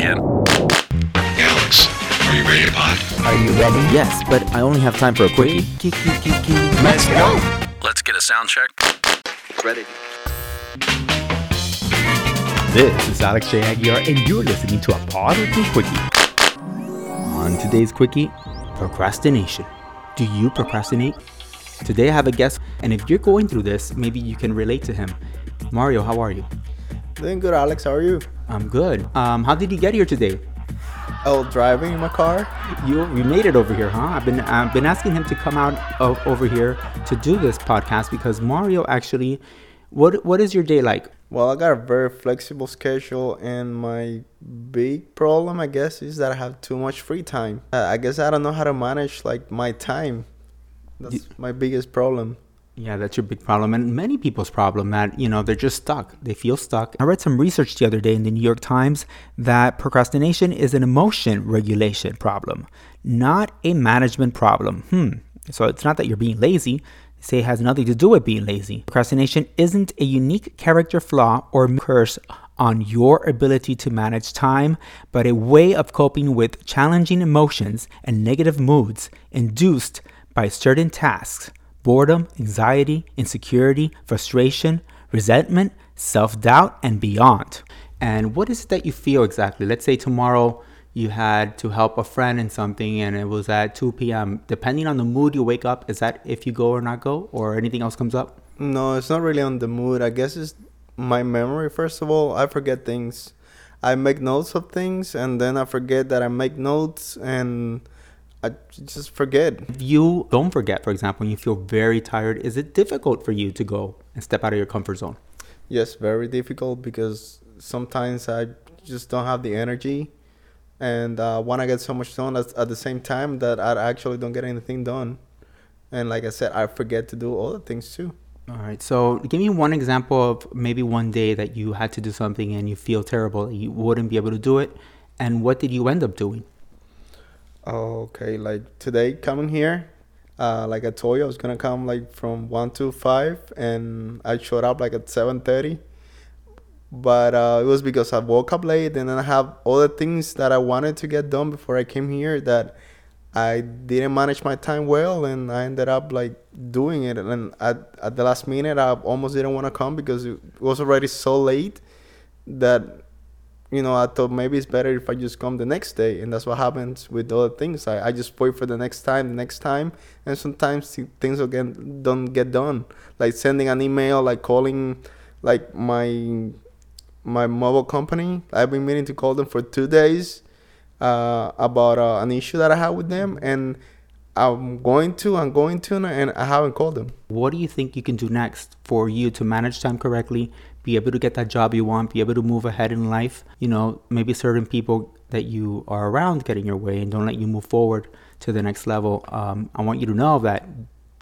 again? Alex, are you ready to pod? Are you ready? Yes, but I only have time for a quickie. Let's go. Let's get a sound check. Ready. This is Alex J. Aguiar, and you're listening to a Pod or Two Quickie. On today's quickie, procrastination. Do you procrastinate? Today I have a guest, and if you're going through this, maybe you can relate to him. Mario, how are you? Doing good, Alex. How are you? I'm good. Um, how did you get here today? Oh, driving in my car. You you made it over here, huh? I've been I've been asking him to come out o- over here to do this podcast because Mario actually, what what is your day like? Well, I got a very flexible schedule, and my big problem, I guess, is that I have too much free time. Uh, I guess I don't know how to manage like my time. That's my biggest problem. Yeah, that's your big problem, and many people's problem that you know they're just stuck. They feel stuck. I read some research the other day in the New York Times that procrastination is an emotion regulation problem, not a management problem. Hmm. So it's not that you're being lazy. They say it has nothing to do with being lazy. Procrastination isn't a unique character flaw or curse on your ability to manage time, but a way of coping with challenging emotions and negative moods induced by certain tasks boredom, anxiety, insecurity, frustration, resentment, self doubt, and beyond. And what is it that you feel exactly? Let's say tomorrow you had to help a friend in something and it was at 2 p.m. Depending on the mood you wake up, is that if you go or not go, or anything else comes up? No, it's not really on the mood. I guess it's my memory. First of all, I forget things. I make notes of things, and then I forget that I make notes, and I just forget. If you don't forget, for example, when you feel very tired, is it difficult for you to go and step out of your comfort zone? Yes, very difficult because sometimes I just don't have the energy, and uh, want to get so much done at, at the same time that I actually don't get anything done. And like I said, I forget to do other things too. All right. So give me one example of maybe one day that you had to do something and you feel terrible, you wouldn't be able to do it. And what did you end up doing? Okay, like today coming here, uh, like I told you, I was gonna come like from one to five, and I showed up like at seven thirty. But uh, it was because I woke up late, and then I have other things that I wanted to get done before I came here that I didn't manage my time well, and I ended up like doing it. And at at the last minute, I almost didn't want to come because it was already so late that you know, I thought maybe it's better if I just come the next day, and that's what happens with other things. I, I just wait for the next time, the next time, and sometimes th- things again don't get done. Like sending an email, like calling, like my my mobile company. I've been meaning to call them for two days uh, about uh, an issue that I have with them, and I'm going to, I'm going to, and I haven't called them. What do you think you can do next for you to manage time correctly, be able to get that job you want, be able to move ahead in life? You know, maybe certain people that you are around get in your way and don't let you move forward to the next level. Um, I want you to know that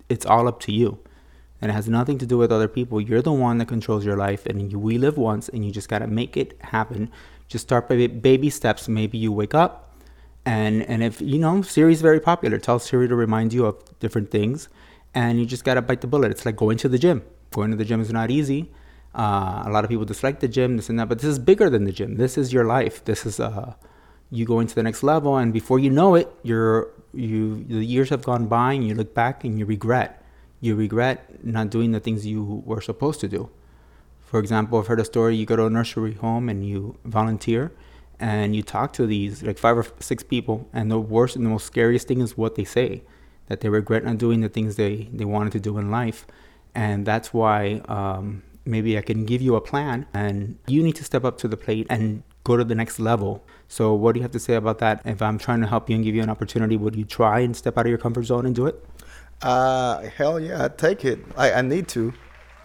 it's all up to you. And it has nothing to do with other people. You're the one that controls your life, and you, we live once, and you just got to make it happen. Just start by baby steps. Maybe you wake up, and and if you know Siri's very popular, tell Siri to remind you of different things, and you just gotta bite the bullet. It's like going to the gym. Going to the gym is not easy. Uh, a lot of people dislike the gym, this and that, but this is bigger than the gym. This is your life. This is uh, you going to the next level, and before you know it, you're you the years have gone by, and you look back and you regret. You regret not doing the things you were supposed to do. For example, I've heard a story. You go to a nursery home and you volunteer, and you talk to these like five or six people, and the worst and the most scariest thing is what they say that they regret not doing the things they, they wanted to do in life. And that's why um, maybe I can give you a plan, and you need to step up to the plate and go to the next level. So, what do you have to say about that? If I'm trying to help you and give you an opportunity, would you try and step out of your comfort zone and do it? Uh, hell yeah, I take it. I, I need to.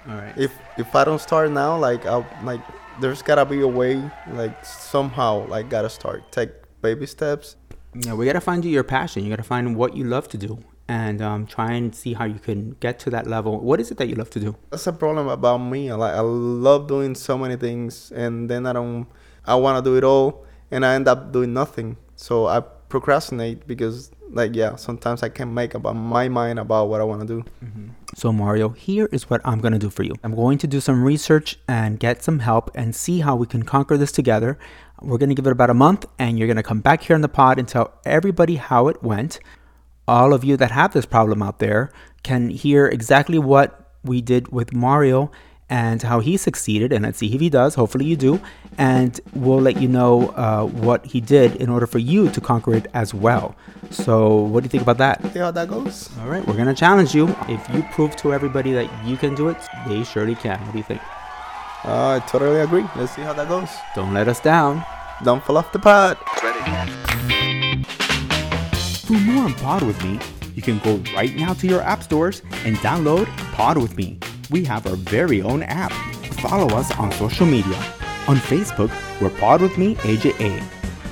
All right. If if I don't start now, like I'll like there's gotta be a way, like somehow, like gotta start. Take baby steps. Yeah, we gotta find you your passion. You gotta find what you love to do, and um, try and see how you can get to that level. What is it that you love to do? That's a problem about me. Like I love doing so many things, and then I don't. I want to do it all, and I end up doing nothing. So I procrastinate because, like, yeah, sometimes I can't make up my mind about what I want to do. So, Mario, here is what I'm going to do for you. I'm going to do some research and get some help and see how we can conquer this together. We're going to give it about a month, and you're going to come back here on the pod and tell everybody how it went. All of you that have this problem out there can hear exactly what we did with Mario and how he succeeded. And let's see if he does. Hopefully, you do. And we'll let you know uh, what he did in order for you to conquer it as well. So, what do you think about that? See how that goes? All right, we're going to challenge you. If you prove to everybody that you can do it, they surely can. What do you think? Uh, I totally agree. Let's see how that goes. Don't let us down. Don't fall off the pod. For more on Pod With Me, you can go right now to your app stores and download Pod With Me. We have our very own app. Follow us on social media. On Facebook, we're Pod With Me AJA.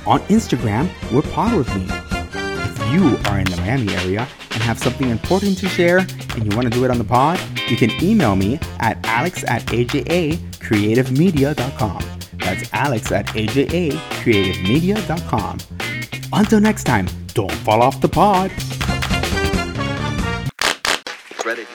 On Instagram, we're Pod With Me. If you are in the Miami area and have something important to share and you want to do it on the pod, you can email me at alex at ajacreativemedia.com. That's alex at ajacreativemedia.com. Until next time, don't fall off the pod. Ready.